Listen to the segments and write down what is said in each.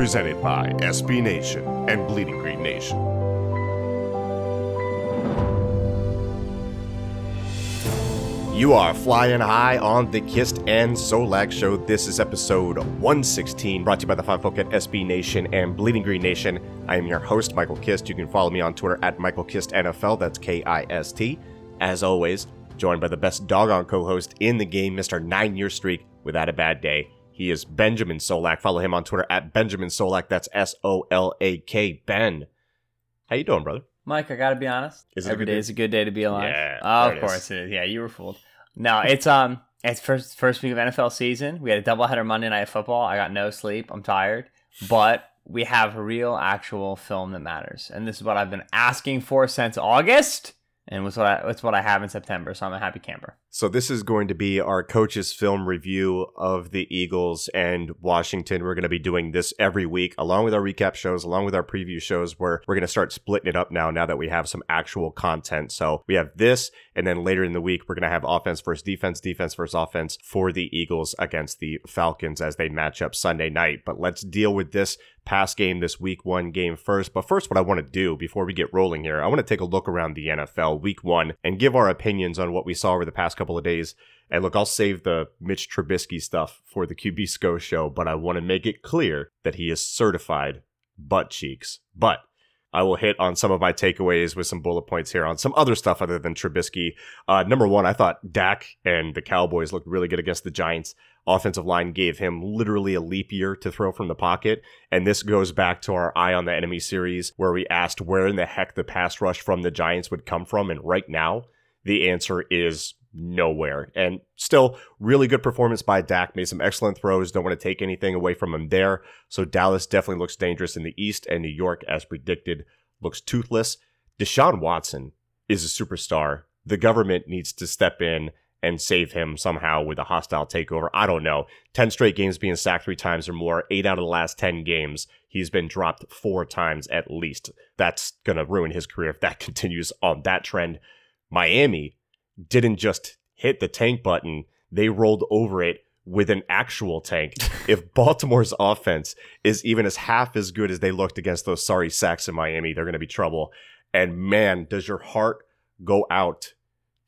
presented by SB Nation and Bleeding Green Nation. You are flying high on the Kist and Solak Show. This is episode 116, brought to you by the fine folk at SB Nation and Bleeding Green Nation. I am your host, Michael Kist. You can follow me on Twitter at Michael Kist NFL. That's K I S T. As always, joined by the best doggone co-host in the game, Mr. Nine Year Streak without a bad day. He is Benjamin Solak. Follow him on Twitter at Benjamin Solak. That's S O L A K. Ben, how you doing, brother? Mike, I gotta be honest. Is good day day? is a good day to be alive. Yeah, Oh, of it course is. it is. Yeah, you were fooled. No, it's um, it's first first week of NFL season. We had a doubleheader Monday night football. I got no sleep. I'm tired, but we have real, actual film that matters, and this is what I've been asking for since August, and was what I it's what I have in September. So I'm a happy camper. So this is going to be our coach's film review of the Eagles and Washington. We're going to be doing this every week, along with our recap shows, along with our preview shows, where we're going to start splitting it up now. Now that we have some actual content, so we have this, and then later in the week we're going to have offense versus defense, defense versus offense for the Eagles against the Falcons as they match up Sunday night. But let's deal with this past game, this week one game first. But first, what I want to do before we get rolling here, I want to take a look around the NFL week one and give our opinions on what we saw over the past couple of days. And look, I'll save the Mitch Trubisky stuff for the QB SCO show, but I want to make it clear that he is certified butt cheeks. But I will hit on some of my takeaways with some bullet points here on some other stuff other than Trubisky. Uh, number one, I thought Dak and the Cowboys looked really good against the Giants. Offensive line gave him literally a leap year to throw from the pocket. And this goes back to our Eye on the Enemy series where we asked where in the heck the pass rush from the Giants would come from. And right now, the answer is nowhere. And still, really good performance by Dak. Made some excellent throws. Don't want to take anything away from him there. So Dallas definitely looks dangerous in the East, and New York, as predicted, looks toothless. Deshaun Watson is a superstar. The government needs to step in and save him somehow with a hostile takeover. I don't know. 10 straight games being sacked three times or more, eight out of the last 10 games, he's been dropped four times at least. That's going to ruin his career if that continues on that trend. Miami didn't just hit the tank button, they rolled over it with an actual tank. if Baltimore's offense is even as half as good as they looked against those sorry sacks in Miami, they're going to be trouble. And man, does your heart go out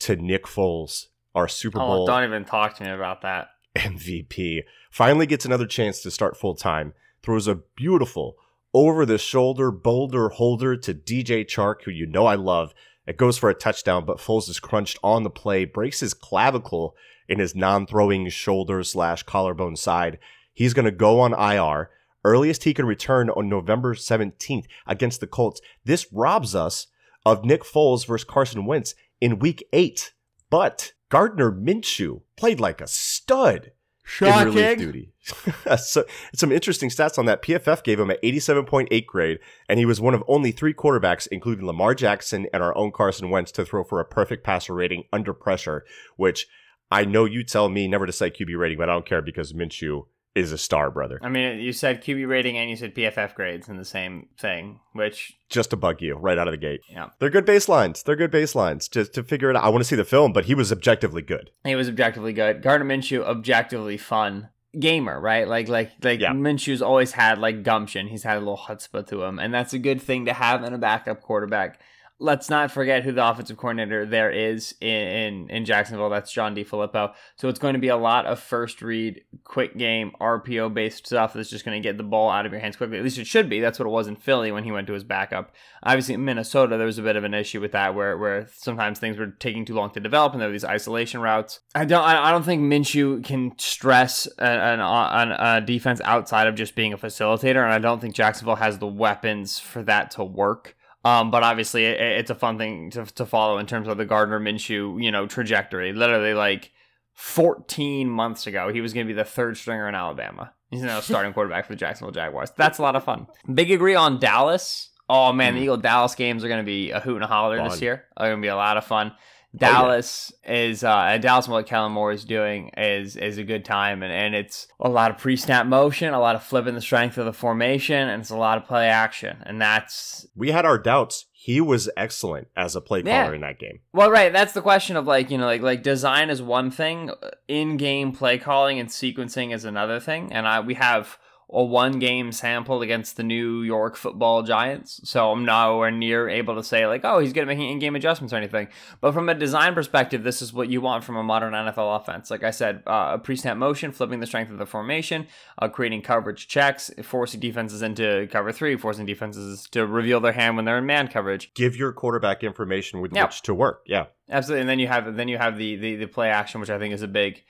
to Nick Foles, our Super Oh, Bowl don't even talk to me about that. MVP. Finally gets another chance to start full time. Throws a beautiful over the shoulder boulder holder to DJ Chark, who you know I love. It goes for a touchdown, but Foles is crunched on the play, breaks his clavicle in his non throwing shoulder slash collarbone side. He's going to go on IR. Earliest he can return on November 17th against the Colts. This robs us of Nick Foles versus Carson Wentz in week eight. But Gardner Minshew played like a stud in relief duty. so, some interesting stats on that. PFF gave him an 87.8 grade, and he was one of only three quarterbacks, including Lamar Jackson and our own Carson Wentz, to throw for a perfect passer rating under pressure, which I know you tell me never to say QB rating, but I don't care because Minshew is a star, brother. I mean, you said QB rating and you said PFF grades in the same thing, which Just to bug you right out of the gate. Yeah. They're good baselines. They're good baselines. Just to figure it out. I want to see the film, but he was objectively good. he was objectively good. Gardner Minshew, objectively fun gamer, right? Like, like, like Yeah. Minshew's always had like gumption. He's had a little chutzpah to him, and that's a good thing to have in a backup quarterback. Let's not forget who the offensive coordinator there is in, in, in Jacksonville. That's John DeFilippo. So it's going to be a lot of first read, quick game, RPO based stuff that's just going to get the ball out of your hands quickly. At least it should be. That's what it was in Philly when he went to his backup. Obviously, in Minnesota, there was a bit of an issue with that where, where sometimes things were taking too long to develop and there were these isolation routes. I don't I don't think Minshew can stress an, an, an, a defense outside of just being a facilitator, and I don't think Jacksonville has the weapons for that to work. Um, but obviously, it, it's a fun thing to, to follow in terms of the Gardner Minshew, you know, trajectory. Literally, like 14 months ago, he was going to be the third stringer in Alabama. He's now starting quarterback for the Jacksonville Jaguars. That's a lot of fun. Big agree on Dallas. Oh man, the Eagle Dallas games are going to be a hoot and a holler this year. They're going to be a lot of fun. Yeah. Dallas is uh, and Dallas and what Kellen Moore is doing is is a good time, and, and it's a lot of pre snap motion, a lot of flipping the strength of the formation, and it's a lot of play action, and that's We had our doubts. He was excellent as a play caller Yeah. in that game. Well, right. That's the question of like you know like like design is one thing, in game play calling and sequencing is another thing, and I we have a one game sample against the New York Football Giants, so I'm nowhere near able to say like oh he's good at making in game adjustments or anything. But from a design perspective, this is what you want from a modern NFL offense. Like I said, uh, a pre snap motion, flipping the strength of the formation, uh, creating coverage checks, forcing defenses into cover three, forcing defenses to reveal their hand when they're in man coverage. Give your quarterback information with Yeah. which to work. Yeah. Absolutely, and then you have then you have the the, the play action, which I think is a big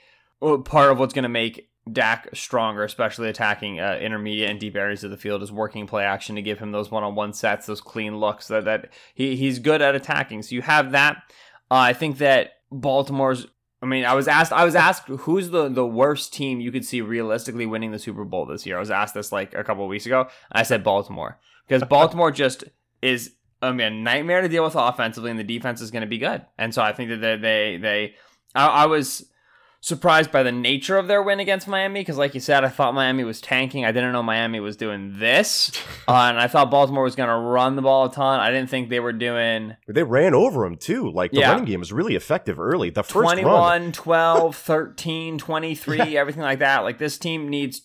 part of what's going to make Dak stronger, especially attacking uh, intermediate and deep areas of the field, is working play action to give him those one on one sets, those clean looks that that he he's good at attacking. So you have that. Uh, I think that Baltimore's. I mean, I was asked. I was asked who's the the worst team you could see realistically winning the Super Bowl this year. I was asked this like a couple weeks ago. I said Baltimore because Baltimore just is I mean, a nightmare to deal with offensively, and the defense is going to be good. And so I think that they they, they I, I was surprised by the nature of their win against Miami because, like you said, I thought Miami was tanking. I didn't know Miami was doing this, uh, and I thought Baltimore was going to run the ball a ton. I didn't think they were doing They ran over them too. Like the Yeah. running game was really effective early. The first 21, run. 12, 13, 23, everything like that. Like this team needs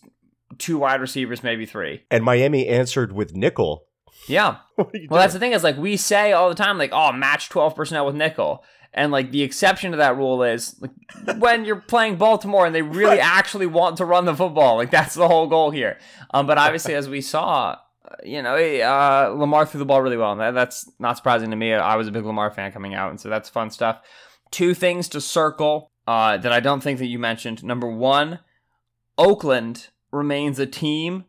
two wide receivers, maybe three. And Miami answered with nickel. Yeah. What are you Well, that's the thing is like we say all the time, like, oh, match twelve personnel with nickel, and like the exception to that rule is like, when you're playing Baltimore and they really actually want to run the football. Like that's the whole goal here. Um, but obviously, as we saw, uh, you know, uh, Lamar threw the ball really well, and that, that's not surprising to me. I was a big Lamar fan coming out, and so that's fun stuff. Two things to circle uh, that I don't think that you mentioned. Number one, Oakland remains a team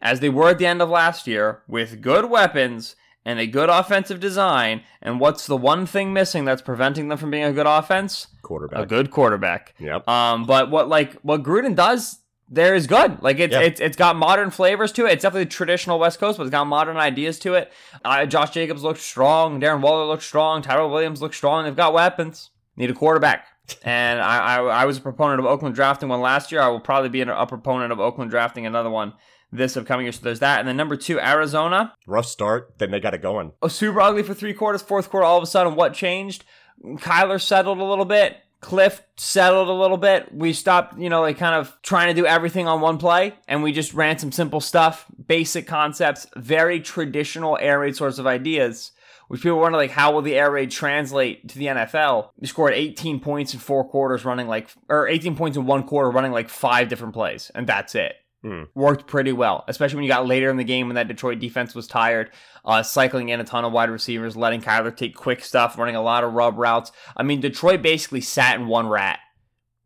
as they were at the end of last year with good weapons and a good offensive design. And what's the one thing missing that's preventing them from being a good offense? quarterback. A good quarterback. Yep. Um, but what like what Gruden does there is good. Like it's Yeah. it's it's got modern flavors to it. It's definitely traditional West Coast, but it's got modern ideas to it. Uh, Josh Jacobs looked strong. Darren Waller looked strong. Tyrell Williams looked strong. They've got weapons. Need a quarterback. And I, I I was a proponent of Oakland drafting one last year. I will probably be a proponent of Oakland drafting another one this upcoming year. So there's that. And then number two, Arizona. Rough start. Then they got it going. Oh, super ugly for three quarters. Fourth quarter, all of a sudden, what changed? Kyler settled a little bit. Cliff settled a little bit. We stopped, you know, like kind of trying to do everything on one play, and we just ran some simple stuff, basic concepts, very traditional air raid sorts of ideas. Which people wonder, like, how will the air raid translate to the NFL? We scored 18 points in four quarters, running like, or 18 points in one quarter, running like five different plays, and that's it Hmm. worked pretty well, especially when you got later in the game when that Detroit defense was tired, uh, cycling in a ton of wide receivers, letting Kyler take quick stuff, running a lot of rub routes. I mean, Detroit basically sat in one rat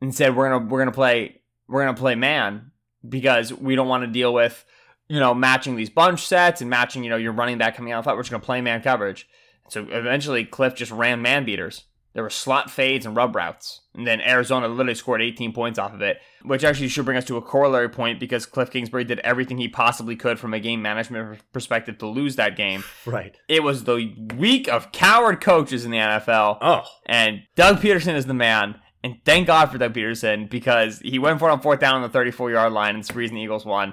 and said, "We're gonna we're gonna play we're gonna play man because we don't want to deal with you know matching these bunch sets and matching you know your running back coming out. We're just gonna play man coverage." So eventually, Cliff just ran man beaters. There were slot fades and rub routes. And then Arizona literally scored 18 points off of it, which actually should bring us to a corollary point because Cliff Kingsbury did everything he possibly could from a game management perspective to lose that game. Right. It was the week of coward coaches in the NFL, Oh. and Doug Pederson is the man. And thank God for Doug Pederson because he went for it on fourth down on the 34 yard line and the reason the Eagles won.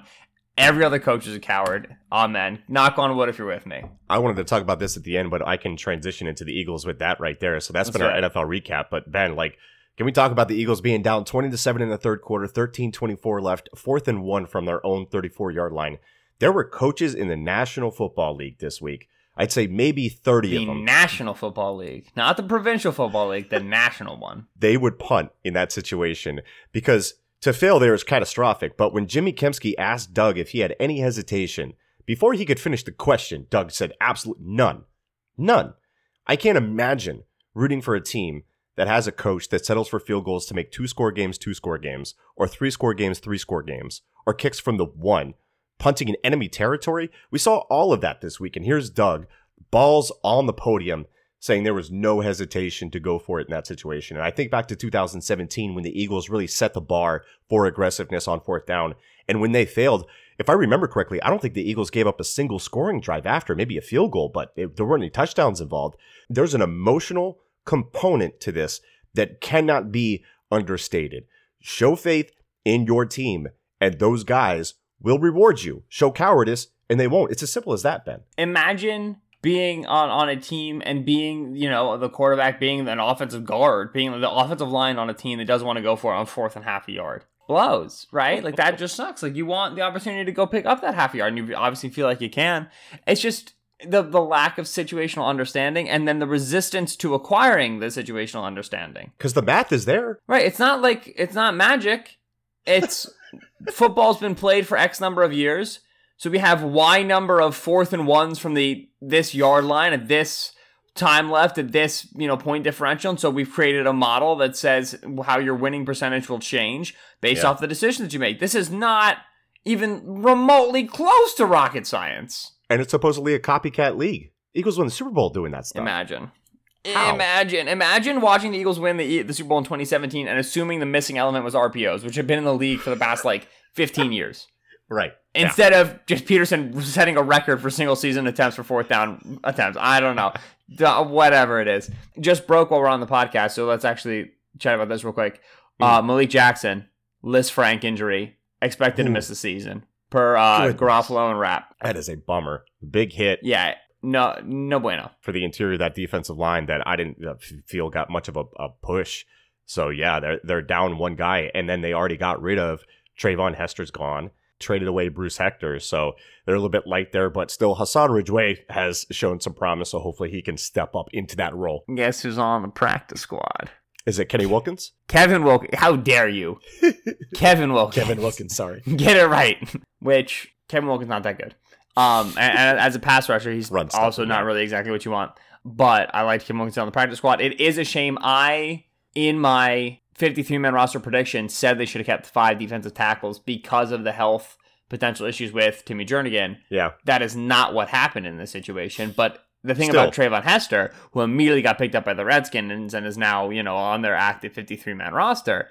Every other coach is a coward. Amen. Knock on wood if you're with me. I wanted to talk about this at the end, but I can transition into the Eagles with that right there. So that's That's been right. our NFL recap. But Ben, like, can we talk about the Eagles being down 20 to 7 in the third quarter, 13 24 left, fourth and one from their own 34 yard line? There were coaches in the National Football League this week. I'd say maybe 30 The of them. National Football League, not the Provincial Football League, the national one. they would punt in that situation because to fail there is catastrophic. But when Jimmy Kempski asked Doug if he had any hesitation, before he could finish the question, Doug said absolutely none. None. I can't imagine rooting for a team that has a coach that settles for field goals to make two score games, two score games, or three score games, three score games, or kicks from the one, punting in enemy territory. We saw all of that this week. And here's Doug, balls on the podium, saying there was no hesitation to go for it in that situation. And I think back to 2017 when the Eagles really set the bar for aggressiveness on fourth down. And when they failed, if I remember correctly, I don't think the Eagles gave up a single scoring drive after, maybe a field goal, but it, there weren't any touchdowns involved. There's an emotional component to this that cannot be understated. Show faith in your team, and those guys will reward you. Show cowardice, and they won't. It's as simple as that, Ben. Imagine being on, on a team and being, you know, the quarterback being an offensive guard, being the offensive line on a team that doesn't want to go for it on fourth and half a yard. Blows, right? Like that just sucks. Like you want the opportunity to go pick up that half a yard, and you obviously feel like you can. It's just the the lack of situational understanding and then the resistance to acquiring the situational understanding. Because the math is there. Right. It's not like it's not magic. It's football's been played for X number of years. So we have Y number of fourth and ones from the this yard line at this time left at this, you know, point differential. And so we've created a model that says how your winning percentage will change based Yeah. off the decisions that you make. This is not even remotely close to rocket science. And it's supposedly a copycat league. Eagles won the Super Bowl doing that stuff. Imagine. How? Imagine, imagine watching the Eagles win the the Super Bowl in 2017 and assuming the missing element was RPOs, which have been in the league for the past like 15 years. Right. Yeah. Instead of just Pederson setting a record for single season attempts for fourth down attempts. I don't know. Duh, Whatever it is. Just broke while we're on the podcast, so let's actually chat about this real quick. Uh, Mm. Malik Jackson, Lisfranc injury, expected to miss the season per uh, Goodness. Garafolo and Rap. That is a bummer. Big hit Yeah, no, no bueno. for the interior of that defensive line that I didn't uh, feel got much of a, a push. So yeah, they're they're down one guy, and then they already got rid of Treyvon Hester's gone, traded away Bruce Hector, so they're a little bit light there. But still, Hassan Ridgeway has shown some promise, so hopefully he can step up into that role. Guess who's on the practice squad? Is it Kenny Wilkins? Kevin Wilkins. How dare you? Kevin Wilkins. Kevin Wilkins, sorry. Get it right. Which Kevin Wilkins not that good. Um, and, and as a pass rusher, he's Run also not really exactly what you want. But I liked Kevin Wilkins on the practice squad. It is a shame. I in my 53 man roster prediction said they should have kept five defensive tackles because of the health potential issues with Timmy Jernigan. Yeah, That is not what happened in this situation. But the thing Still. about Treyvon Hester, who immediately got picked up by the Redskins and is now, you know, on their active 53 man roster,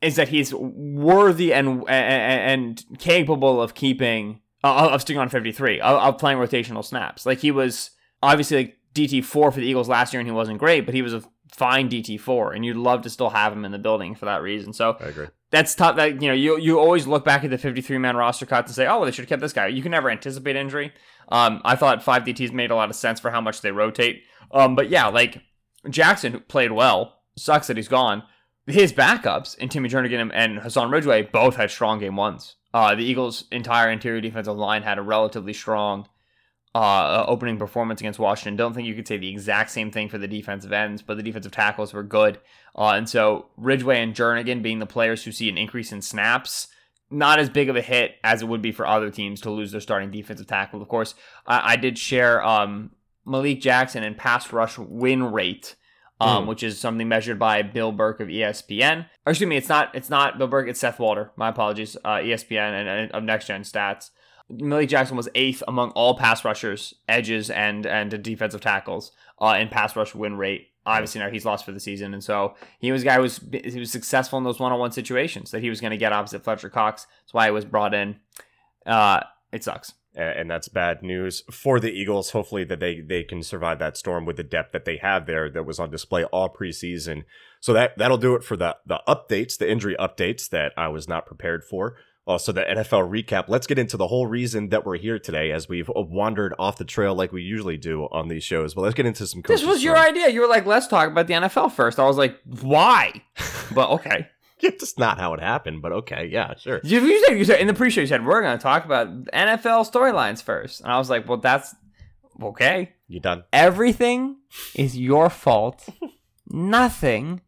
is that he's worthy and and, and capable of keeping uh, of sticking on 53 of, of playing rotational snaps. Like he was obviously like DT4 for the Eagles last year and he wasn't great, but he was a fine DT4 and you'd love to still have him in the building for that reason. So I agree. that's tough. That you know, you you always look back at the 53 man roster cuts and say, oh, well, they should have kept this guy. You can never anticipate injury. Um, I thought five DTs made a lot of sense for how much they rotate. Um, but yeah, like Jackson who played well. Sucks that he's gone. His backups in Timmy Jernigan and- Hassan Ridgeway both had strong game ones. Uh, the Eagles' entire interior defensive line had a relatively strong uh, opening performance against Washington. Don't think you could say the exact same thing for the defensive ends, but the defensive tackles were good. Uh, and so Ridgeway and Jernigan being the players who see an increase in snaps, not as big of a hit as it would be for other teams to lose their starting defensive tackle. Of course, I, I did share um, Malik Jackson and pass rush win rate. Um, Mm. which is something measured by Bill Burke of ESPN. Or excuse me, it's not it's not Bill Burke, it's Seth Walder. My apologies. Uh, ESPN and, and of Next Gen Stats. Malik Jackson was eighth among all pass rushers, edges, and and defensive tackles uh, in pass rush win rate. Obviously, now he's lost for the season, and so he was a guy who was he was successful in those one on one situations that he was going to get opposite Fletcher Cox. That's why he was brought in. Uh, it sucks. and that's bad news for the Eagles. Hopefully that they they can survive that storm with the depth that they have there that was on display all preseason. So that that'll do it for the the updates, the injury updates that I was not prepared for. Uh, also, the NFL recap. Let's get into the whole reason that we're here today, as we've wandered off the trail like we usually do on these shows. But let's get into some. This was your idea. You were like, "Let's talk about the NFL first. I was like, "Why?" But okay. It's just not how it happened, but okay, yeah, sure. You, you, said, you said in the pre-show you said we're going to talk about NFL storylines first, and I was like, well, that's okay. You done? Everything is your fault. Nothing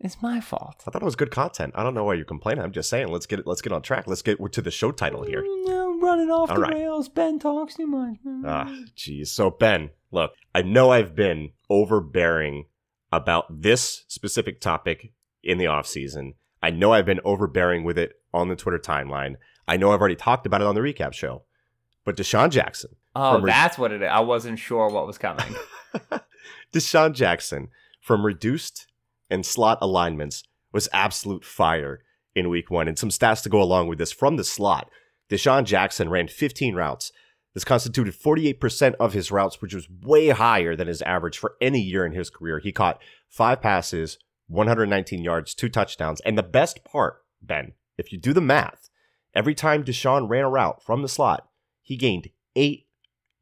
is my fault. I thought it was good content. I don't know why you're complaining. I'm just saying, let's get it. Let's get on track. Let's get to the show title here. No, running off All the right. rails. Ben talks too much. Ah, jeez. So Ben, look, I know I've been overbearing about this specific topic in the off season. I know I've been overbearing with it on the Twitter timeline. I know I've already talked about it on the recap show. But DeSean Jackson. Oh, that's what it is. I wasn't sure what was coming. DeSean Jackson from reduced and slot alignments was absolute fire in week one. And some stats to go along with this from the slot. DeSean Jackson ran 15 routes. This constituted 48% of his routes, which was way higher than his average for any year in his career. He caught five passes, 119 yards, two touchdowns. And the best part, Ben, if you do the math, every time DeSean ran a route from the slot, he gained eight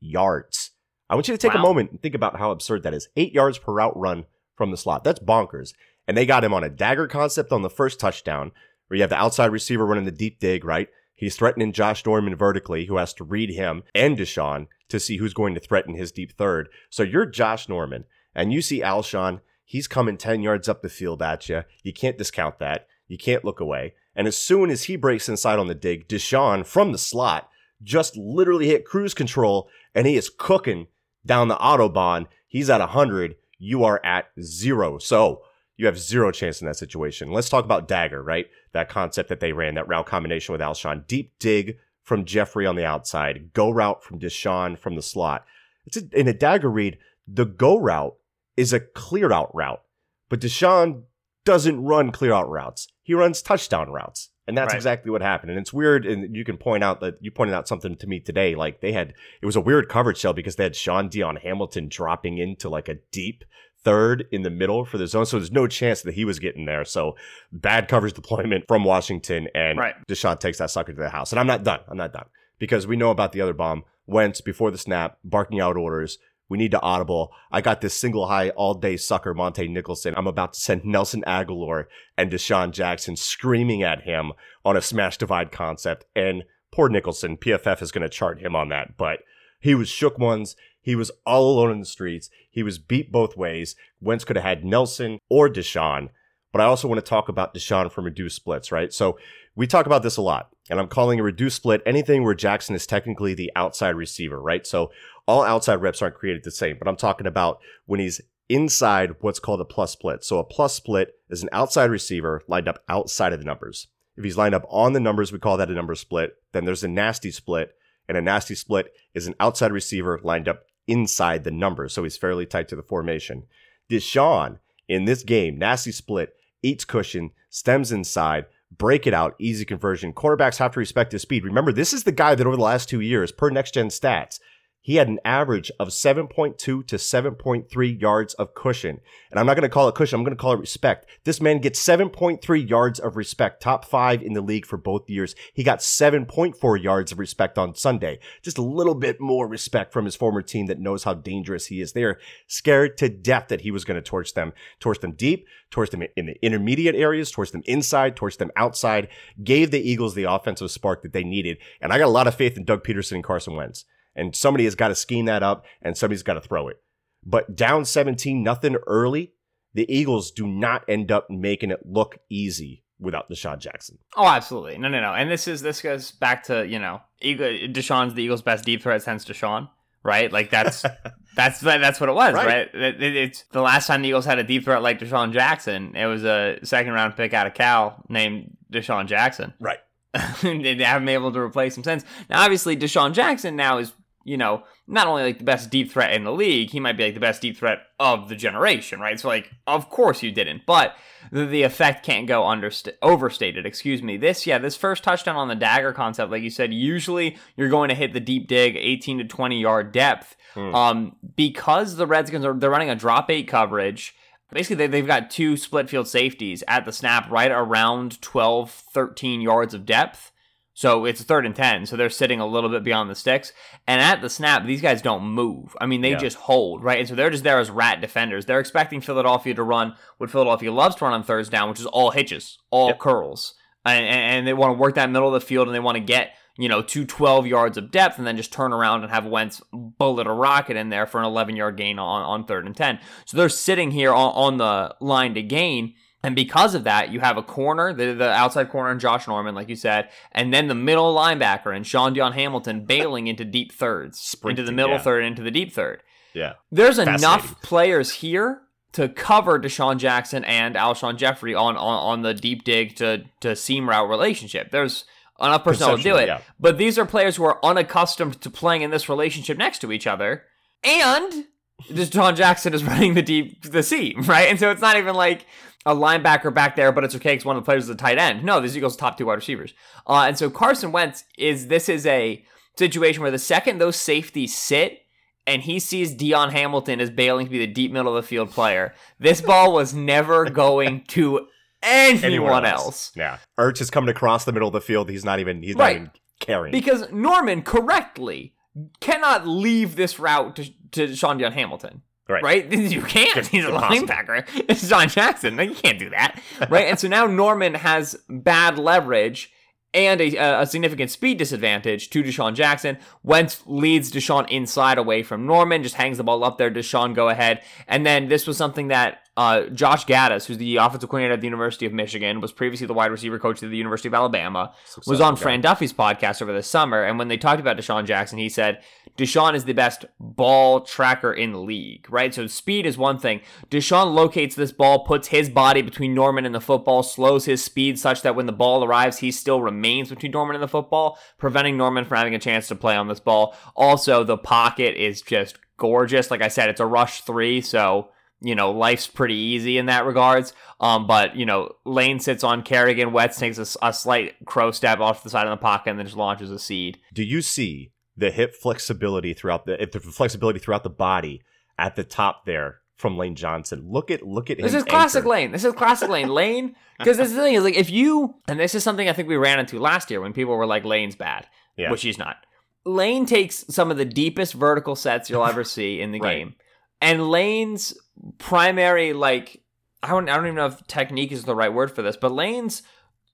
yards. I want you to take wow. a moment and think about how absurd that is. Eight yards per route run from the slot. That's bonkers. And they got him on a dagger concept on the first touchdown, where you have the outside receiver running the deep dig, right? He's threatening Josh Norman vertically, who has to read him and DeSean to see who's going to threaten his deep third. So you're Josh Norman, and you see Alshon He's coming 10 yards up the field at you. You can't discount that. You can't look away. And as soon as he breaks inside on the dig, DeSean from the slot just literally hit cruise control and he is cooking down the Autobahn. He's at 100. You are at zero. So you have zero chance in that situation. Let's talk about Dagger, right? That concept that they ran, that route combination with Alshon. Deep dig from Jeffery on the outside, go route from DeSean from the slot. It's a, in a Dagger read, the go route is a clear out route. But DeSean doesn't run clear out routes. He runs touchdown routes. And that's right. exactly what happened. And it's weird. And you can point out that you pointed out something to me today. Like they had, it was a weird coverage shell because they had Shaun Dion Hamilton dropping into like a deep third in the middle for the zone. So there's no chance that he was getting there. So bad coverage deployment from Washington. And right. DeSean takes that sucker to the house. And I'm not done. I'm not done because we know about the other bomb. Wentz before the snap, barking out orders, we need to audible. I got this single high all day sucker, Montae Nicholson. I'm about to send Nelson Agholor and DeSean Jackson screaming at him on a smash divide concept. And poor Nicholson, PFF is going to chart him on that. But he was shook ones. He was all alone in the streets. He was beat both ways. Wentz could have had Nelson or DeSean. But I also want to talk about DeSean from reduced splits, right? So we talk about this a lot, and I'm calling a reduced split anything where Jackson is technically the outside receiver, right? So all outside reps aren't created the same, but I'm talking about when he's inside what's called a plus split. So a plus split is an outside receiver lined up outside of the numbers. If he's lined up on the numbers, we call that a number split. Then there's a nasty split, and a nasty split is an outside receiver lined up inside the numbers. So he's fairly tight to the formation. DeSean in this game, nasty split, eats cushion, stems inside, break it out, easy conversion. Quarterbacks have to respect his speed. Remember, this is the guy that over the last two years, per next gen stats, he had an average of 7.2 to 7.3 yards of cushion. And I'm not going to call it cushion, I'm going to call it respect. This man gets 7.3 yards of respect, top five in the league for both years. He got 7.4 yards of respect on Sunday. Just a little bit more respect from his former team that knows how dangerous he is. They are scared to death that he was going to torch them, torch them deep, torch them in the intermediate areas, torch them inside, torch them outside, gave the Eagles the offensive spark that they needed. And I got a lot of faith in Doug Pederson and Carson Wentz. And somebody has got to scheme that up and somebody's got to throw it. But down 17, nothing early, the Eagles do not end up making it look easy without DeSean Jackson. Oh, absolutely. No, no, no. And this is this goes back to, you know, DeSean's the Eagles' best deep threat since DeSean, right? Like that's that's that's what it was, right? right? It, it, it's the last time the Eagles had a deep threat like DeSean Jackson. It was a second round pick out of Cal named DeSean Jackson. Right. they haven't been able to replace him since. Now, obviously, DeSean Jackson now is you know, not only like the best deep threat in the league, he might be like the best deep threat of the generation, right? So like, of course you didn't, but the, the effect can't go underst- overstated. Excuse me. This, yeah, this first touchdown on the dagger concept, like you said, usually you're going to hit the deep dig, 18 to 20 yard depth, Hmm. um, because the Redskins are they're running a drop eight coverage. Basically, they, they've got two split field safeties at the snap right around 12, 13 yards of depth. So it's third and 10. So they're sitting a little bit beyond the sticks. And at the snap, these guys don't move. I mean, they Yeah. just hold, right? And so they're just there as rat defenders. They're expecting Philadelphia to run what Philadelphia loves to run on thirds down, which is all hitches, all Yep. curls. And, and, and they want to work that middle of the field and they want to get, you know, to 12 yards of depth and then just turn around and have Wentz bullet a rocket in there for an 11 yard gain on, on third and 10. So they're sitting here on, on the line to gain. And because of that, you have a corner, the, the outside corner in Josh Norman, like you said, and then the middle linebacker and Shaun Dion Hamilton bailing into deep thirds, into the middle yeah. third, into the deep third. Yeah. There's enough players here to cover DeSean Jackson and Alshon Jeffery on, on, on the deep dig to, to seam route relationship. There's enough personnel to do it. yeah. But these are players who are unaccustomed to playing in this relationship next to each other. And DeSean Jackson is running the deep the seam, right? And so it's not even like a linebacker back there, but it's okay because one of the players is a tight end. No, this Eagles' top two wide receivers. Uh, and so Carson Wentz is this is a situation where the second those safeties sit and he sees Dion Hamilton as bailing to be the deep middle of the field player, this ball was never going to anyone, else. Yeah. Ertz is coming across the middle of the field. He's not even he's Right. not even carrying. Because Norman correctly cannot leave this route to, to Shaun Dion Hamilton. Right. Right? You can't. It's He's a impossible. linebacker. It's John Jackson. You can't do that. Right? and so now Norman has bad leverage and a, a significant speed disadvantage to DeSean Jackson. Wentz leads DeSean inside away from Norman, just hangs the ball up there. DeSean go ahead. And then this was something that uh, Josh Gattis, who's the offensive coordinator at the University of Michigan, was previously the wide receiver coach at the University of Alabama, was on guy. Fran Duffy's podcast over the summer. And when they talked about DeSean Jackson, he said, DeSean is the best ball tracker in the league, right? So speed is one thing. DeSean locates this ball, puts his body between Norman and the football, slows his speed such that when the ball arrives, he still remains between Norman and the football, preventing Norman from having a chance to play on this ball. Also, the pocket is just gorgeous. Like I said, it's a rush three, so you know, life's pretty easy in that regards. Um, but you know, Lane sits on Kerrigan, Wentz takes a slight crow step off the side of the pocket and then just launches a seed. Do you see the hip flexibility throughout the if the flexibility throughout the body at the top there from Lane Johnson? Look at look at This is classic. Lane. This is classic Lane. Lane, because this is the thing is like if you and this is something I think we ran into last year when people were like Lane's bad, Yeah. which he's not. Lane takes some of the deepest vertical sets you'll ever see in the Right. game, and Lane's primary like I don't I don't even know if technique is the right word for this, but Lane's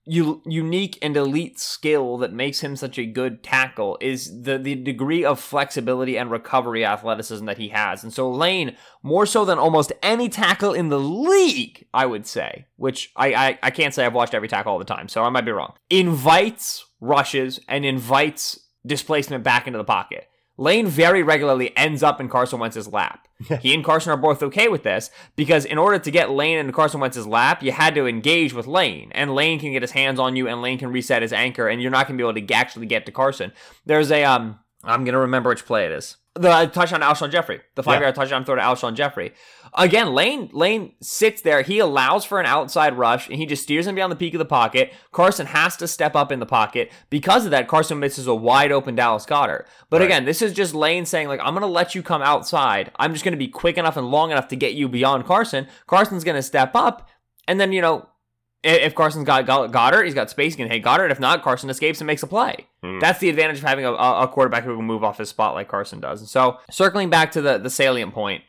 u- unique and elite skill that makes him such a good tackle is the the degree of flexibility and recovery athleticism that he has. And so Lane, more so than almost any tackle in the league, I would say, which I I, I can't say I've watched every tackle all the time, so I might be wrong. Invites rushes and invites displacement back into the pocket. Lane very regularly ends up in Carson Wentz's lap. he and Carson are both okay with this because in order to get Lane into Carson Wentz's lap, you had to engage with Lane, and Lane can get his hands on you, and Lane can reset his anchor, and you're not going to be able to actually get to Carson. There's a um, I'm going to remember which play it is. The touchdown to Alshon Jeffery, the five yard touchdown throw to Alshon Jeffery. Again, Lane Lane sits there. He allows for an outside rush, and he just steers him beyond the peak of the pocket. Carson has to step up in the pocket. Because of that, Carson misses a wide open Dallas Goedert. But Right. again, this is just Lane saying like, I'm going to let you come outside. I'm just going to be quick enough and long enough to get you beyond Carson. Carson's going to step up, and then you know. If Carson's got Goedert, he's got space. He can hit Goedert. If not, Carson escapes and makes a play. Hmm. That's the advantage of having a, a quarterback who can move off his spot like Carson does. And so, circling back to the the salient point,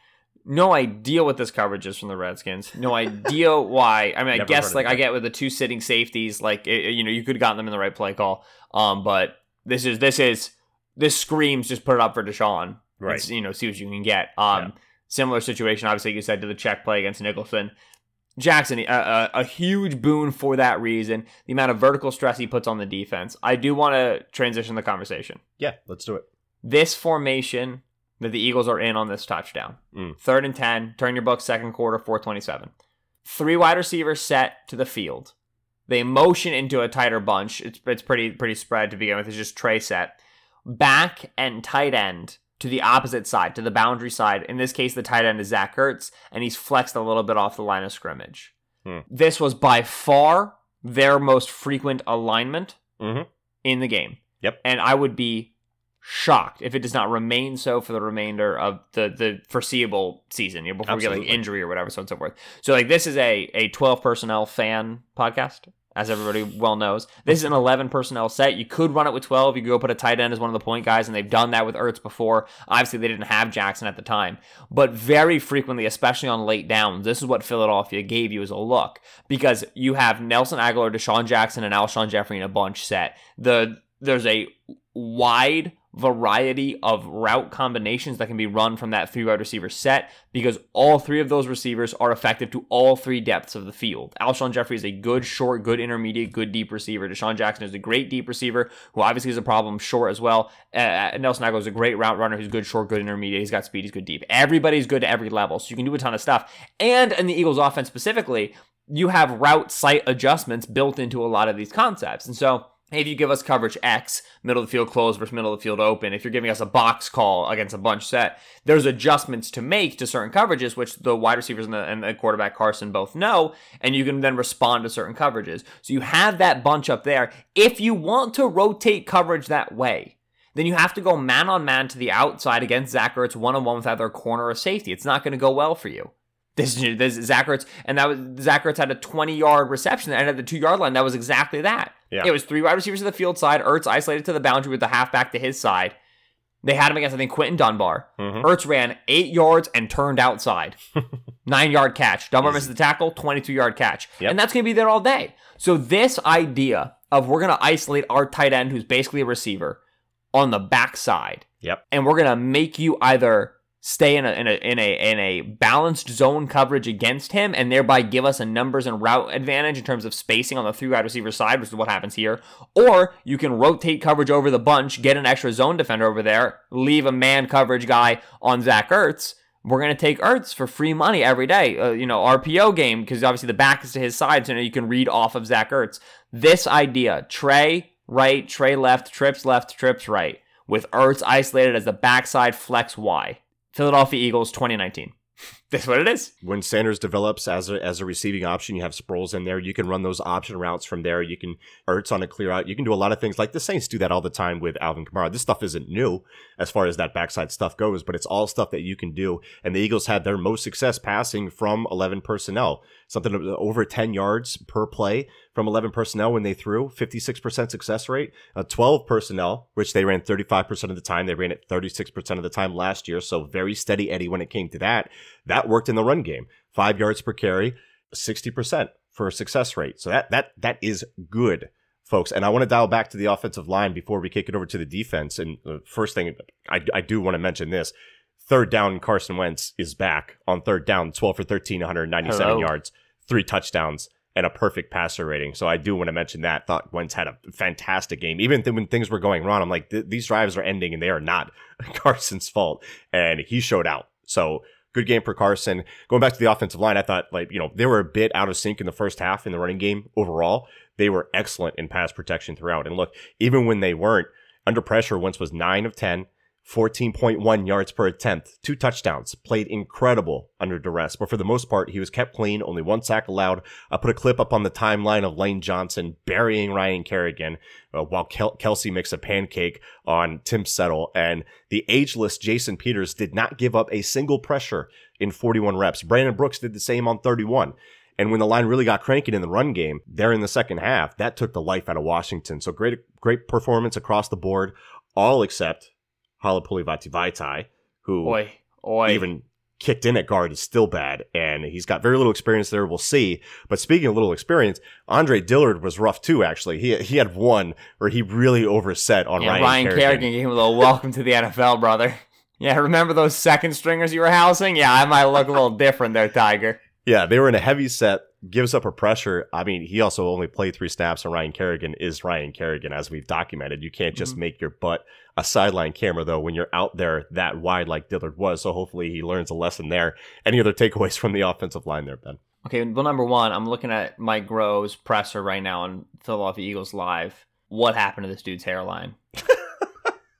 no idea what this coverage is from the Redskins. No idea why. I mean, I Never guess like. I get with the two sitting safeties, like it, you know, you could have gotten them in the right play call. Um, but this is this is this screams just put it up for DeSean. Right. It's, you know, see what you can get. Um, Yeah. similar situation, obviously, you said to the check play against Nicholson. Jackson, a, a, a huge boon for that reason. The amount of vertical stress he puts on the defense. I do want to transition the conversation. Yeah, let's do it. This formation that the Eagles are in on this touchdown, Mm. third and 10, turn your book, second quarter, 427. Three wide receivers set to the field. They motion into a tighter bunch. It's, it's pretty pretty spread to begin with. It's just Trey set. back and tight end to the opposite side, to the boundary side. In this case, the tight end is Zach Ertz, and he's flexed a little bit off the line of scrimmage. Hmm. This was by far their most frequent alignment Mhm. in the game. Yep. And I would be shocked if it does not remain so for the remainder of the the foreseeable season, you know, before we get like injury or whatever, so on and so forth. So like this is a a 12 personnel fan podcast. As everybody well knows, this is an 11 personnel set. You could run it with 12. You could go put a tight end as one of the point guys, and they've done that with Ertz before. Obviously, they didn't have Jackson at the time, but very frequently, especially on late downs, this is what Philadelphia gave you as a look because you have Nelson Agholor, DeSean Jackson, and Alshon Jeffery in a bunch set. The there's a wide variety of route combinations that can be run from that three wide receiver set because all three of those receivers are effective to all three depths of the field. Alshon Jeffery is a good short, good intermediate, good deep receiver. DeSean Jackson is a great deep receiver who obviously is a problem short as well. Uh, Nelson Agholor is a great route runner who's good short, good intermediate. He's got speed, he's good deep. Everybody's good to every level, so you can do a ton of stuff. And in the Eagles offense specifically, you have route site adjustments built into a lot of these concepts. And so if you give us coverage X, middle of the field closed versus middle of the field open, if you're giving us a box call against a bunch set, there's adjustments to make to certain coverages, which the wide receivers and the, and the quarterback Carson both know, and you can then respond to certain coverages. So you have that bunch up there. If you want to rotate coverage that way, then you have to go man on man to the outside against Zach Ertz one on one with either a corner or safety. It's not going to go well for you. This, this is Zach Ertz, and that was Zach Ertz had a 20 yard reception at the two yard line. That was exactly that. Yeah. It was three wide receivers to the field side. Ertz isolated to the boundary with the halfback to his side. They had him against, I think, Quinton Dunbar. Mhm. Ertz ran eight yards and turned outside. Nine yard catch. Dunbar Easy. misses the tackle, 22 yard catch. Yep. And that's going to be there all day. So, this idea of we're going to isolate our tight end, who's basically a receiver, on the backside, Yep. and we're going to make you either stay in a, in a in a in a balanced zone coverage against him and thereby give us a numbers and route advantage in terms of spacing on the three wide receiver side, which is what happens here. Or you can rotate coverage over the bunch, get an extra zone defender over there, leave a man coverage guy on Zach Ertz. We're gonna take Ertz for free money every day. Uh, you know, RPO game because obviously the back is to his side, so you can read off of Zach Ertz. This idea, Trey right, Trey left, trips left, trips right, with Ertz isolated as the backside flex Y. Philadelphia Eagles 2019. That's what it is. when Sanders develops as a, as a receiving option, you have Sproles in there. You can run those option routes from there. You can Ertz on a clear out. You can do a lot of things like the Saints do that all the time with Alvin Kamara. This stuff isn't new as far as that backside stuff goes, but it's all stuff that you can do. And the Eagles had their most success passing from 11 personnel, something over 10 yards per play from 11 personnel when they threw, 56% success rate. Uh, 12 personnel, which they ran 35% of the time. They ran it 36% of the time last year. So very steady Eddie when it came to that. That worked in the run game. Five yards per carry, 60% for success rate. So that that that is good, folks. And I want to dial back to the offensive line before we kick it over to the defense. And the first thing I, I do want to mention this. Third down, Carson Wentz is back on third down, 12 for 13, 197 Hello. yards, three touchdowns, and a perfect passer rating. So I do want to mention that. Thought Wentz had a fantastic game. Even th- when things were going wrong, I'm like, th- these drives are ending and they are not Carson's fault. And he showed out. So good game for Carson. Going back to the offensive line, I thought like, you know, they were a bit out of sync in the first half in the running game overall. They were excellent in pass protection throughout. And look, even when they weren't under pressure, Wentz was 9 of 10, 14.1 yards per attempt, two touchdowns, played incredible under duress. But for the most part, he was kept clean, only one sack allowed. I put a clip up on the timeline of Lane Johnson burying Ryan Kerrigan uh, while Kel- Kelce makes a pancake on Tim Settle. And the ageless Jason Peters did not give up a single pressure in 41 reps. Brandon Brooks did the same on 31. And when the line really got cranking in the run game there in the second half, that took the life out of Washington. So great, great performance across the board, all except Halapoulivaati Vaitai, who Oi, oi. even kicked in at guard is still bad. And he's got very little experience there. We'll see. But speaking of little experience, Andre Dillard was rough too, actually. He, he had one where he really overset on yeah, Ryan, Ryan, Kerrigan. Kerrigan gave him a little welcome to the NFL, brother. Yeah, remember those second stringers you were housing? Yeah, I might look a little different there, Tiger. Yeah, they were in a heavy set, gives up a pressure. I mean, he also only played three snaps, and Ryan Kerrigan is Ryan Kerrigan, as we've documented. You can't just Mhm. make your butt a sideline camera, though, when you're out there that wide like Dillard was. So hopefully he learns a lesson there. Any other takeaways from the offensive line there, Ben? Okay, well, number one, I'm looking at Mike Groh's presser right now on Philadelphia Eagles Live. What happened to this dude's hairline?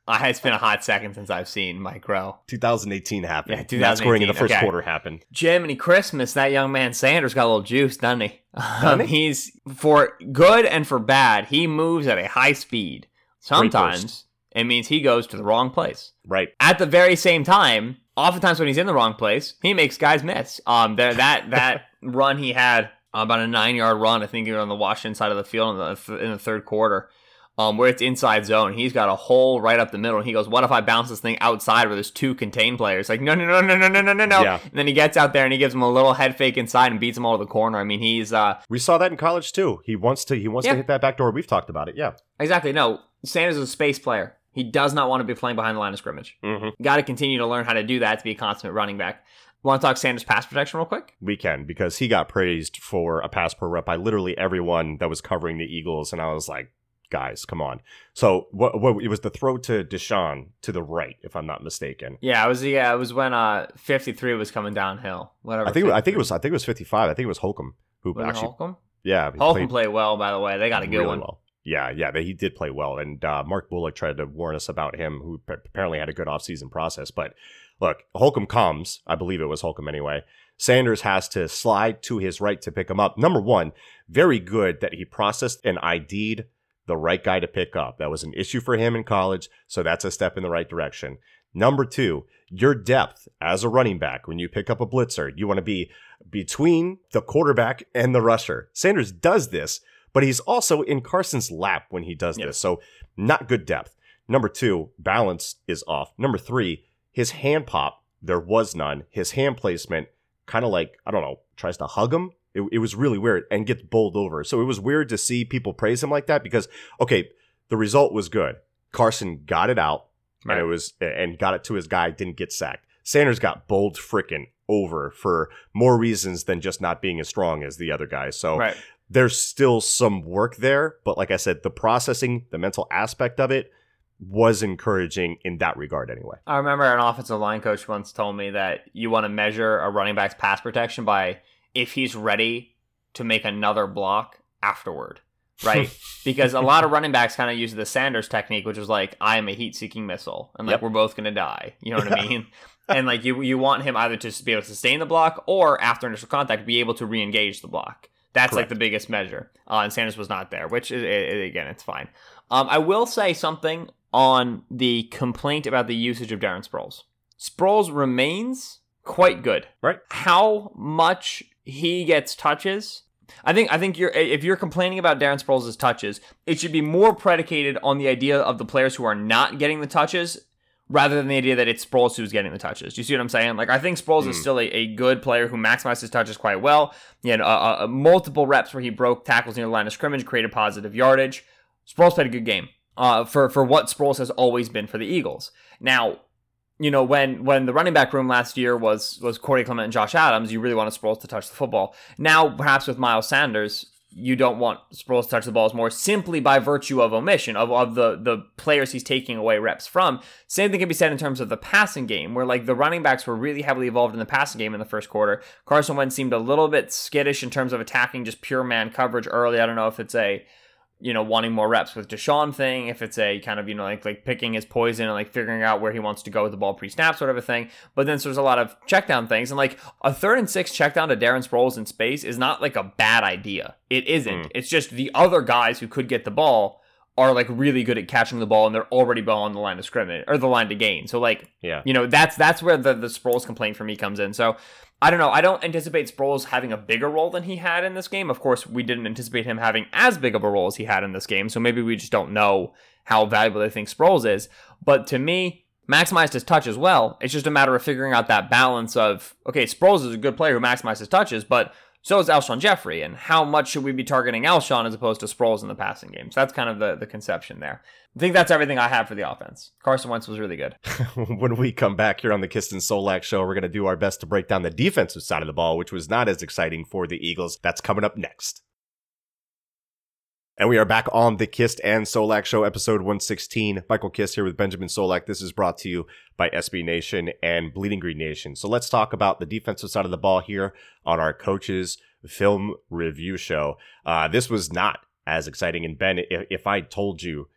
Uh, it's been a hot second since I've seen Mike Rowe. 2018 happened. Yeah, Not scoring in the first okay. quarter happened. Jiminy Christmas, that young man Sanders got a little juice, doesn't he? Doesn't Um, he? he's for good and for bad. He moves at a high speed. Sometimes it means he goes to the wrong place. Right. At the very same time, oftentimes when he's in the wrong place, he makes guys miss. Um, there that that run he had about a nine yard run, I think, on the Washington side of the field in the in the third quarter. Um, where it's inside zone, he's got a hole right up the middle, and he goes, "What if I bounce this thing outside where there's two contained players?" Like, no, no, no, no, no, no, no, no, no. Yeah. And then he gets out there and he gives him a little head fake inside and beats him all to the corner. I mean, he's uh, We saw that in college too. He wants to he wants Yeah. to hit that back door. We've talked about it. Yeah. exactly no. Sanders is a space player. He does not want to be playing behind the line of scrimmage. Mm-hmm. Got to continue to learn how to do that to be a consummate running back. Want to talk Sanders pass protection real quick? We can because he got praised for a pass per rep by literally everyone that was covering the Eagles, and I was like, guys, come on. So what? What it was the throw to DeSean to the right, if I'm not mistaken. Yeah, it was yeah, it was when uh 53 was coming downhill. Whatever. I think I think it was I think it was 55. I think it was Holcomb who Was actually Holcomb. yeah he Holcomb played well, by the way. They got a good really one. well. Yeah, yeah, they, he did play well, and uh, Mark Bullock tried to warn us about him, who apparently had a good offseason process. But look, Holcomb comes, I believe it was Holcomb anyway. Sanders has to slide to his right to pick him up. Number one, very good that he processed and ID'd the right guy to pick up. That was an issue for him in college, so that's a step in the right direction. Number two, your depth as a running back when you pick up a blitzer, you want to be between the quarterback and the rusher. Sanders does this, but he's also in Carson's lap when he does Yep. this. So, not good depth. Number two, balance is off. Number three, his hand pop, there was none. His hand placement, kind of like, I don't know, tries to hug him. It, it was really weird and gets bowled over. So, it was weird to see people praise him like that because, okay, the result was good. Carson got it out Right. and it was and got it to his guy, didn't get sacked. Sanders got bowled frickin' over for more reasons than just not being as strong as the other guys. So Right. there's still some work there, but like I said, the processing, the mental aspect of it was encouraging in that regard anyway. I remember an offensive line coach once told me that you want to measure a running back's pass protection by if he's ready to make another block afterward. Right? because a lot of running backs kind of use the Sanders technique, which is like, I am a heat seeking missile and like Yep. we're both gonna die. You know what I mean? and like you you want him either to be able to sustain the block or after initial contact be able to re-engage the block. That's like the biggest measure. Uh, and Sanders was not there, which is, i- i- again, it's fine. Um, I will say something on the complaint about the usage of Darren Sproles. Sproles remains quite good. Right. How much he gets touches. I think I think you're if you're complaining about Darren Sproles' touches, it should be more predicated on the idea of the players who are not getting the touches rather than the idea that it's Sproles who's getting the touches. Do you see what I'm saying? Like I think Sproles is Hmm. still a, a good player who maximizes his touches quite well. He had uh, uh, multiple reps where he broke tackles near the line of scrimmage, created positive yardage. Sproles played a good game uh, for for what Sproles has always been for the Eagles. Now, you know when when the running back room last year was was Corey Clement and Josh Adams, you really wanted Sproles to touch the football. Now, perhaps with Miles Sanders, you don't want Sproles to touch the balls more simply by virtue of omission of, of the the players he's taking away reps from. Same thing can be said in terms of the passing game, where like the running backs were really heavily involved in the passing game in the first quarter. Carson Wentz seemed a little bit skittish in terms of attacking just pure man coverage early. I don't know if it's a you know, wanting more reps with DeSean thing, if it's a kind of, you know, like like picking his poison and like figuring out where he wants to go with the ball pre-snap sort of a thing. But then so there's a lot of check down things. And like a third and six check down to Darren Sproles in space is not like a bad idea. It isn't. Mm. It's just the other guys who could get the ball are like really good at catching the ball and they're already ball on the line of scrimmage or the line to gain. So like Yeah. you know, that's that's where the the Sproles complaint for me comes in. So I don't know. I don't anticipate Sproles having a bigger role than he had in this game. Of course, we didn't anticipate him having as big of a role as he had in this game. So maybe we just don't know how valuable they think Sproles is. But to me, maximized his touch as well. It's just a matter of figuring out that balance of okay, Sproles is a good player who maximizes his touches, but so is Alshon Jeffery, and how much should we be targeting Alshon as opposed to Sproles in the passing game? So that's kind of the, the conception there. I think that's everything I have for the offense. Carson Wentz was really good. when we come back here on the Kist and Solak show, we're going to do our best to break down the defensive side of the ball, which was not as exciting for the Eagles. That's coming up next. And we are back on the Kist and Solak show, episode 116. Michael Kist here with Benjamin Solak. This is brought to you by SB Nation and Bleeding Green Nation. So let's talk about the defensive side of the ball here on our coaches film review show. Uh, this was not as exciting. And Ben, if, if I told you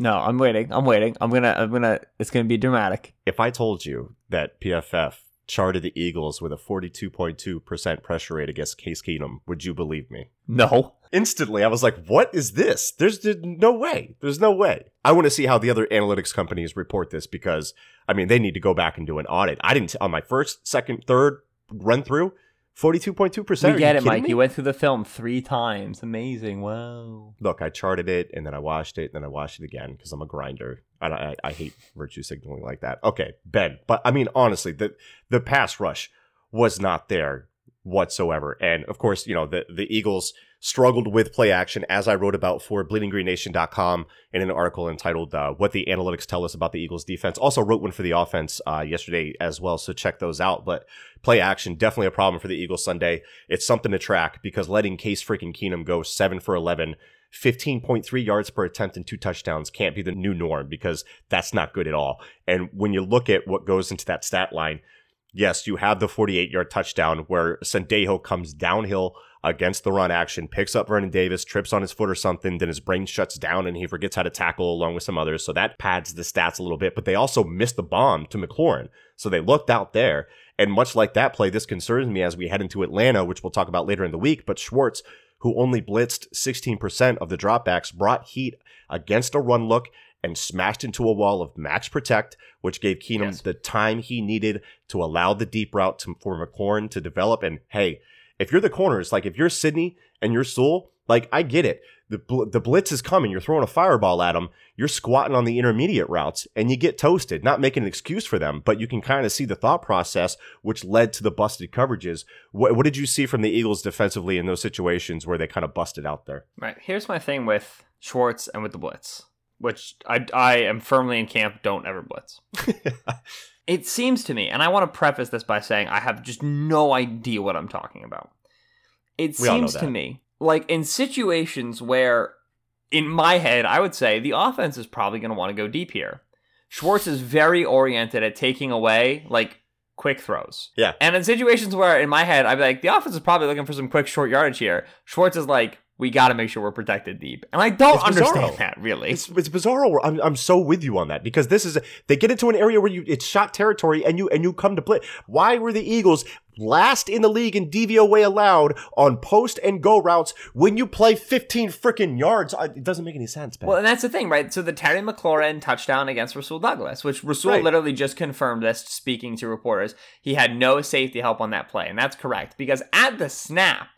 No, I'm waiting. I'm waiting. I'm gonna. I'm gonna. It's gonna be dramatic. If I told you that PFF charted the Eagles with a 42.2% pressure rate against Case Keenum, would you believe me? No. Instantly, I was like, what is this? There's, there's no way. There's no way. I want to see how the other analytics companies report this because, I mean, they need to go back and do an audit. I didn't, on my first, second, third run through, 42.2%. We get it, Mike. Me? You went through the film three times. Amazing. Wow. Look, I charted it and then I watched it and then I watched it again because I'm a grinder. I, I, I hate virtue signaling like that. Okay, Ben. But I mean, honestly, the the pass rush was not there whatsoever. And of course, you know, the, the Eagles struggled with play action, as I wrote about for bleedinggreennation.com in an article entitled uh, What the Analytics Tell Us About the Eagles Defense. Also wrote one for the offense uh, yesterday as well, so check those out. But play action, definitely a problem for the Eagles Sunday. It's something to track because letting Case freaking Keenum go 7 for 11 15.3 yards per attempt and two touchdowns can't be the new norm because that's not good at all. And when you look at what goes into that stat line, yes, you have the 48 yard touchdown where Sendejo comes downhill against the run action, picks up Vernon Davis, trips on his foot or something, then his brain shuts down and he forgets how to tackle along with some others. So that pads the stats a little bit, but they also missed the bomb to McLaurin. So they looked out there. And much like that play, this concerns me as we head into Atlanta, which we'll talk about later in the week. But Schwartz, who only blitzed 16% of the dropbacks, brought heat against a run look and smashed into a wall of max protect, which gave Keenum Yes. the time he needed to allow the deep route to, for McLaurin to develop. And hey, if you're the corners, like if you're Sidney and you're Sewell, like I get it. The, bl- the blitz is coming. You're throwing a fireball at them. You're squatting on the intermediate routes and you get toasted. Not making an excuse for them, but you can kind of see the thought process which led to the busted coverages. What, what did you see from the Eagles defensively in those situations where they kind of busted out there? Right. Here's my thing with Schwartz and with the blitz, which I I am firmly in camp. Don't ever blitz. It seems to me, and I want to preface this by saying I have just no idea what I'm talking about. It We seems to me like in situations where, in my head, I would say the offense is probably going to want to go deep here. Schwartz is very oriented at taking away like quick throws. Yeah. And in situations where, in my head, I'd be like, the offense is probably looking for some quick short yardage here. Schwartz is like, we got to make sure we're protected deep, and I don't It's understand bizarro. that really. It's it's bizarre. I'm I'm so with you on that because this is they get into an area where you it's shot territory and you and you come to play. Why were the Eagles last in the league in DVOA allowed on post and go routes when you play 15 freaking yards? I- It doesn't make any sense, man. Well, and that's the thing, right? So the Terry McLaurin touchdown against Rasul Douglas, which Rasul Right. literally just confirmed this speaking to reporters. He had no safety help on that play, and that's correct because at the snap,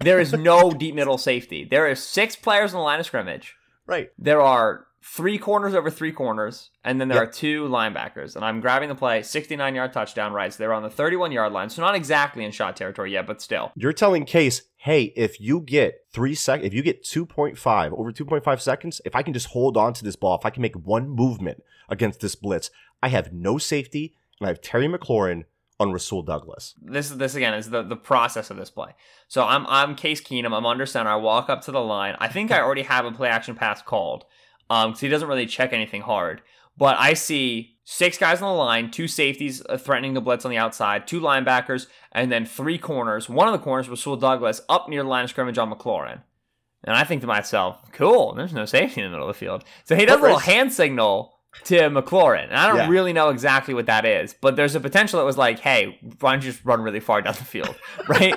there is no deep middle safety. There are six players on the line of scrimmage. right. There are three corners over three corners, and then there Yep. are two linebackers. And I'm grabbing the play, 69 yard touchdown, right? So they're on the 31 yard line, so not exactly in shot territory yet, but still. You're telling Case, hey, if you get three sec, if you get 2.5 over 2.5 seconds, if I can just hold on to this ball, if I can make one movement against this blitz, I have no safety, and I have Terry McLaurin on Rasul Douglas. this is this again is the the process of this play. So I'm I'm Case Keenum. I'm under center. I walk up to the line. I think I already have a play action pass called, um, because he doesn't really check anything hard. But I see six guys on the line, two safeties uh, threatening the blitz on the outside, two linebackers, and then three corners. One of the corners was Sewell Douglas up near the line of scrimmage on McLaurin. And I think to myself, cool, there's no safety in the middle of the field. So he does a little hand signal to McLaurin. And I don't Yeah. really know exactly what that is, but there's a potential that was like, hey, why don't you just run really far down the field? Right?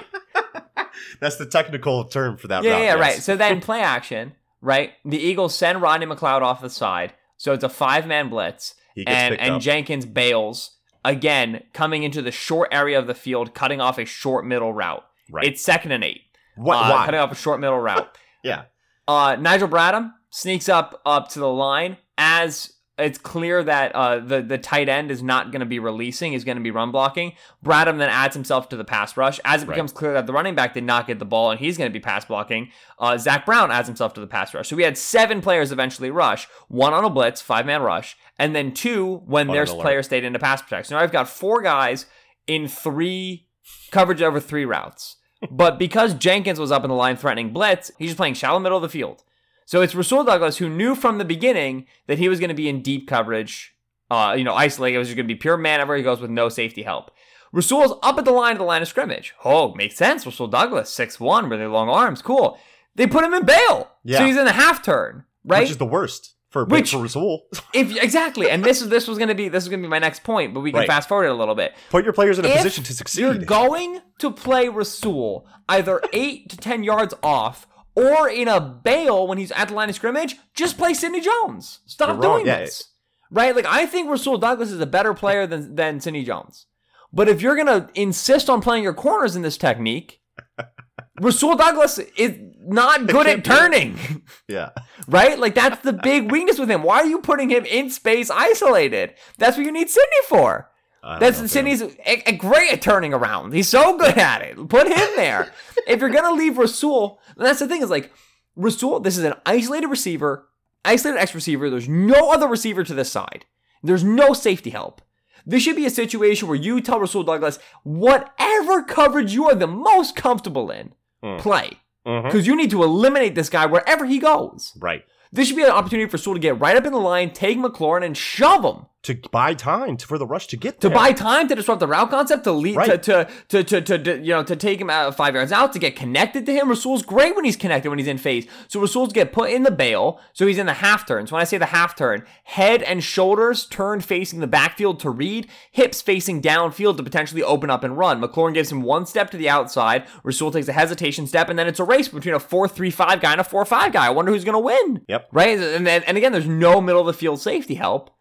That's the technical term for that yeah, route. yeah, yes. right. So then play action, right? The Eagles send Rodney McLeod off the side. So it's a five man blitz. And and up. Jenkins bails again, coming into the short area of the field, cutting off a short middle route. right. It's second and eight. what, uh, why? Cutting off a short middle route. yeah. Uh, Nigel Bradham sneaks up up to the line as it's clear that uh, the the tight end is not going to be releasing, is going to be run blocking. Bradham then adds himself to the pass rush as it Right. becomes clear that the running back did not get the ball and he's going to be pass blocking. Uh, Zach Brown adds himself to the pass rush. So we had seven players eventually rush, one on a blitz, five man rush, and then two when On their player stayed into pass protection. Now I've got four guys in three coverage over three routes. But because Jenkins was up in the line threatening blitz, he's just playing shallow middle of the field. So it's Rasul Douglas who knew from the beginning that he was going to be in deep coverage, uh, you know, isolated. It was just going to be pure man everywhere he goes with no safety help. Rasul's up at the line of the line of scrimmage. Oh, makes sense. Rasul Douglas, six 6'1, really long arms. Cool. They put him in bail. Yeah. So he's in a half turn, right? Which is the worst. for Which- for Rasul. If exactly, and this is this was gonna be this is gonna be my next point, but we can Right. fast forward it a little bit. Put your players in a If position to succeed. You're going to play Rasul either eight to ten yards off or in a bail when he's at the line of scrimmage. Just play Sidney Jones. Stop doing yeah. this. Right? Like I think Rasul Douglas is a better player than than Sidney Jones. But if you're gonna insist on playing your corners in this technique, Rasul Douglas is not good at turning. yeah. right? Like that's the big weakness with him. Why are you putting him in space isolated? That's what you need Sidney for. That's Sidney's a, a great at turning around. He's so good at it. Put him there. if you're gonna leave Rasul, that's the thing is like Rasul. This is an isolated receiver, isolated X receiver. There's no other receiver to this side. There's no safety help. This should be a situation where you tell Rasul Douglas whatever coverage you are the most comfortable in, Mm. play because you need to eliminate this guy wherever he goes. Right. This should be an opportunity for Sewell to get right up in the line, take McLaurin, and shove him To buy time to, for the rush to get to buy time to disrupt the route concept, to lead Right. to, to, to, to, to, to, you know to take him out five yards out, to get connected to him. Rasul's great when he's connected when he's in phase. So Rasul's get put in the bail, so he's in the half turn. So when I say the half turn, head and shoulders turned facing the backfield to read, hips facing downfield to potentially open up and run. McLaurin gives him one step to the outside. Rasul takes a hesitation step, and then it's a race between a four-three-five guy and a four-five guy. I wonder who's gonna win. Yep. Right, and then, and again, there's no middle of the field safety help.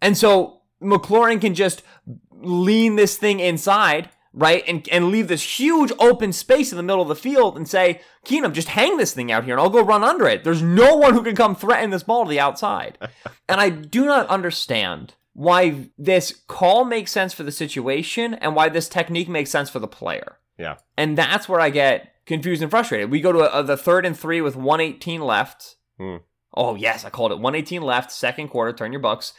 And so McLaurin can just lean this thing inside, right? And, and leave this huge open space in the middle of the field and say, Keenum, just hang this thing out here and I'll go run under it. There's no one who can come threaten this ball to the outside. and I do not understand why this call makes sense for the situation and why this technique makes sense for the player. Yeah. And that's where I get confused and frustrated. We go to a, the third and three with 118 left. Hmm. Oh yes, I called it 118 left, second quarter. Turn your bucks.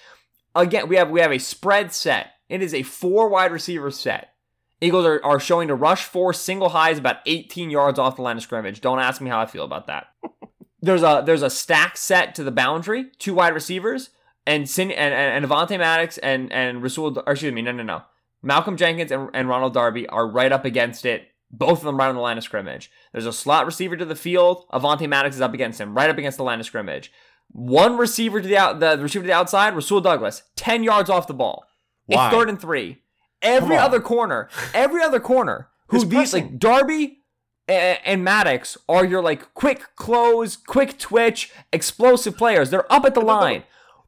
Again, we have we have a spread set. It is a four wide receiver set. Eagles are, are showing to rush four single highs about 18 yards off the line of scrimmage. Don't ask me how I feel about that. there's a there's a stack set to the boundary, two wide receivers, and Sin and, and, and Avonte Maddox and and Rasul or excuse me, no no no. Malcolm Jenkins and, and Ronald Darby are right up against it. Both of them right on the line of scrimmage. There's a slot receiver to the field. Avonte Maddox is up against him, right up against the line of scrimmage. One receiver to the out, the receiver to the outside, Rasul Douglas, ten yards off the ball. Why? It's third and three. Every other corner, every other corner, who these like Darby and, and Maddox are your like quick close, quick twitch, explosive players. They're up at the line.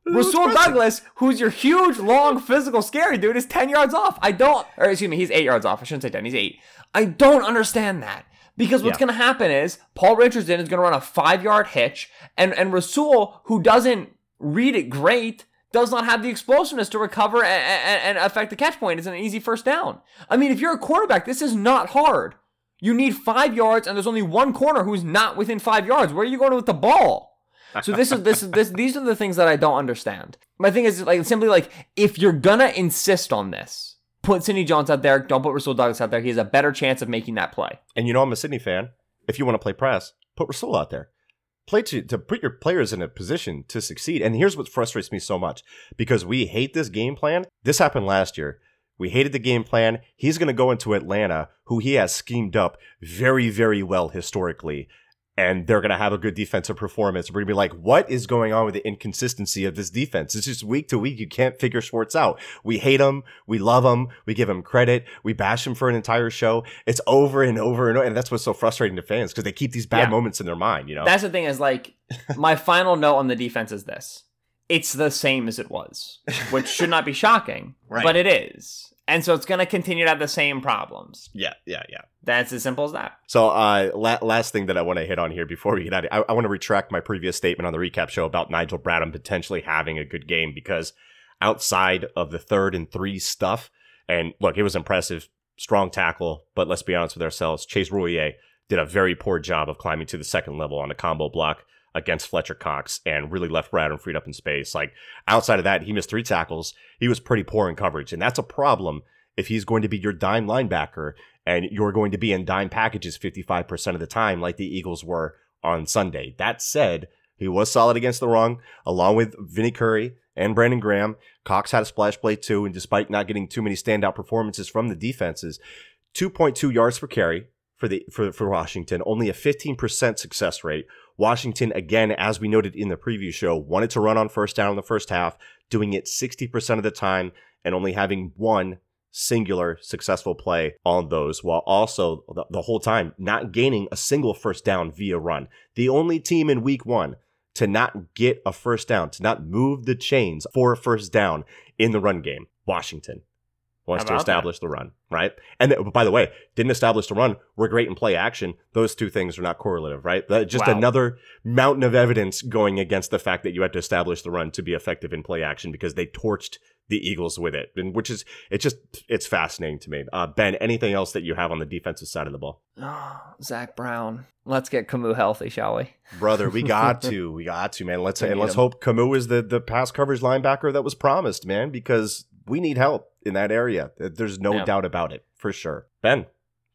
Rasul. Douglas, who's your huge, long, physical, scary dude, is 10 yards off. I don't, or excuse me, he's 8 yards off. I shouldn't say 10, he's 8. I don't understand that. Because what's Yeah. going to happen is Paul Richardson is going to run a five yard hitch, and, and Rasul, who doesn't read it great, does not have the explosiveness to recover and, and, and affect the catch point. It's an easy first down. I mean, if you're a quarterback, this is not hard. You need five yards, and there's only one corner who's not within five yards. Where are you going with the ball? So this is this is this these are the things that I don't understand. My thing is like simply like if you're gonna insist on this, put Sidney Jones out there, don't put Rasul Douglas out there. He has a better chance of making that play. And you know I'm a Sidney fan. If you want to play press, put Rasul out there. Play to, to put your players in a position to succeed. And here's what frustrates me so much because we hate this game plan. This happened last year. We hated the game plan. He's going to go into Atlanta, who he has schemed up very, very well historically. And they're going to have a good defensive performance. We're going to be like, what is going on with the inconsistency of this defense? It's just week to week. You can't figure Schwartz out. We hate him. We love him. We give him credit. We bash him for an entire show. It's over and over and over. And that's what's so frustrating to fans because they keep these bad Yeah. moments in their mind, you know? That's the thing is like my final note on the defense is this. It's the same as it was, which should not be shocking, Right. but it is. And so it's going to continue to have the same problems. yeah, yeah, yeah. That's as simple as that. So, uh, la- last thing that I want to hit on here before we get out, of, I, I want to retract my previous statement on the recap show about Nigel Bradham potentially having a good game because outside of the third and three stuff, and look, it was impressive, strong tackle, but let's be honest with ourselves, Chase Roullier did a very poor job of climbing to the second level on a combo block against Fletcher Cox and really left Bradham freed up in space. Like outside of that, he missed three tackles. He was pretty poor in coverage, and that's a problem if he's going to be your dime linebacker and you're going to be in dime packages 55% of the time, like the Eagles were on Sunday. That said, he was solid against the run, along with Vinny Curry and Brandon Graham. Cox had a splash play too, and despite not getting too many standout performances from the defenses, 2.2 yards per carry for the for, for Washington, only a 15% success rate, Washington, again, as we noted in the preview show, wanted to run on first down in the first half, doing it 60% of the time and only having one singular successful play on those while also the, the, whole time not gaining a single first down via run. The only team in week one to not get a first down, to not move the chains for a first down in the run game, Washington wants to establish that? the run, right? And th- by the way, didn't establish the run. We're great in play action. Those two things are not correlative, right? That, just wow. another mountain of evidence going against the fact that you had to establish the run to be effective in play action because they torched the Eagles with it, and which is it's just it's fascinating to me. Uh, ben, anything else that you have on the defensive side of the ball? Oh, Zach Brown. Let's get Kamu healthy, shall we? Brother, we got to, we got to, man. Let's and let's him. hope Kamu is the the pass coverage linebacker that was promised, man, because we need help in that area. There's no yeah. doubt about it, for sure. Ben,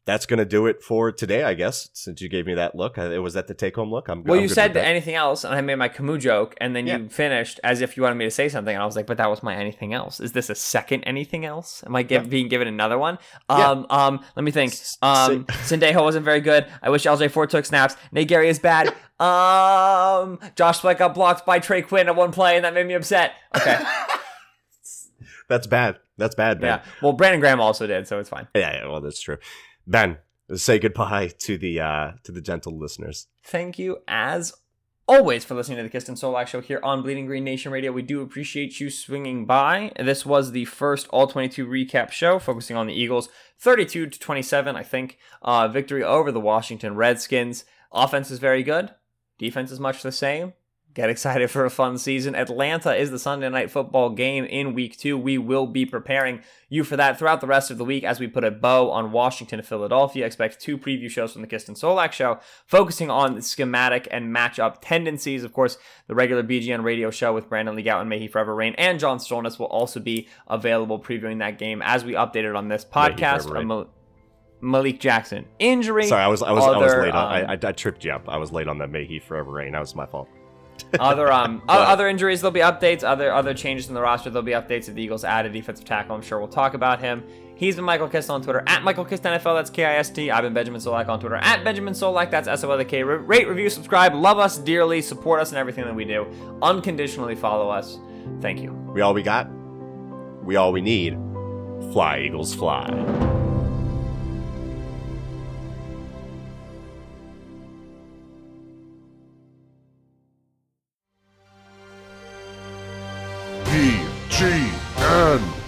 that's going to do it for today, I guess. Since you gave me that look, it was that the take home look. I'm well. I'm you said anything else, and I made my Kamu joke, and then yeah. you finished as if you wanted me to say something, and I was like, "But that was my anything else. Is this a second anything else? Am I give, yeah. being given another one?" Um, yeah. um, let me think. Um, Sendejo wasn't very good. I wish LJ Fort took snaps. Nate Gerry is bad. um, Josh Sweat got blocked by Trey Quinn at one play, and that made me upset. Okay. that's bad. That's bad, Ben. Yeah. Well, Brandon Graham also did, so it's fine. Yeah, yeah. Well, that's true. Ben, say goodbye to the uh to the gentle listeners. Thank you as always for listening to the Kist and Solak show here on Bleeding Green Nation Radio. We do appreciate you swinging by. This was the first All 22 recap show focusing on the Eagles 32 to 27, I think, uh, victory over the Washington Redskins. Offense is very good. Defense is much the same. Get excited for a fun season. Atlanta is the Sunday night football game in week two. We will be preparing you for that throughout the rest of the week as we put a bow on Washington and Philadelphia. Expect two preview shows from the Kist and Solak show, focusing on schematic and matchup tendencies. Of course, the regular BGN radio show with Brandon Lee and May He Forever Reign, and John Stolnis will also be available previewing that game as we updated on this podcast. Malik Jackson injury. Sorry, I was I was other, I was late. On, um, I, I, I tripped you up. I was late on the May He Forever Reign. That was my fault other um other injuries there'll be updates. Other other changes in the roster there'll be updates if the eagles add a defensive tackle. I'm sure we'll talk about him. He's been michael kist on twitter at michael kist nfl that's k-i-s-t i've been benjamin solak on twitter at benjamin solak that's s-o-l-k rate review subscribe love us dearly support us in everything that we do. Unconditionally follow us. Thank you. We all we got we all we need fly eagles fly G N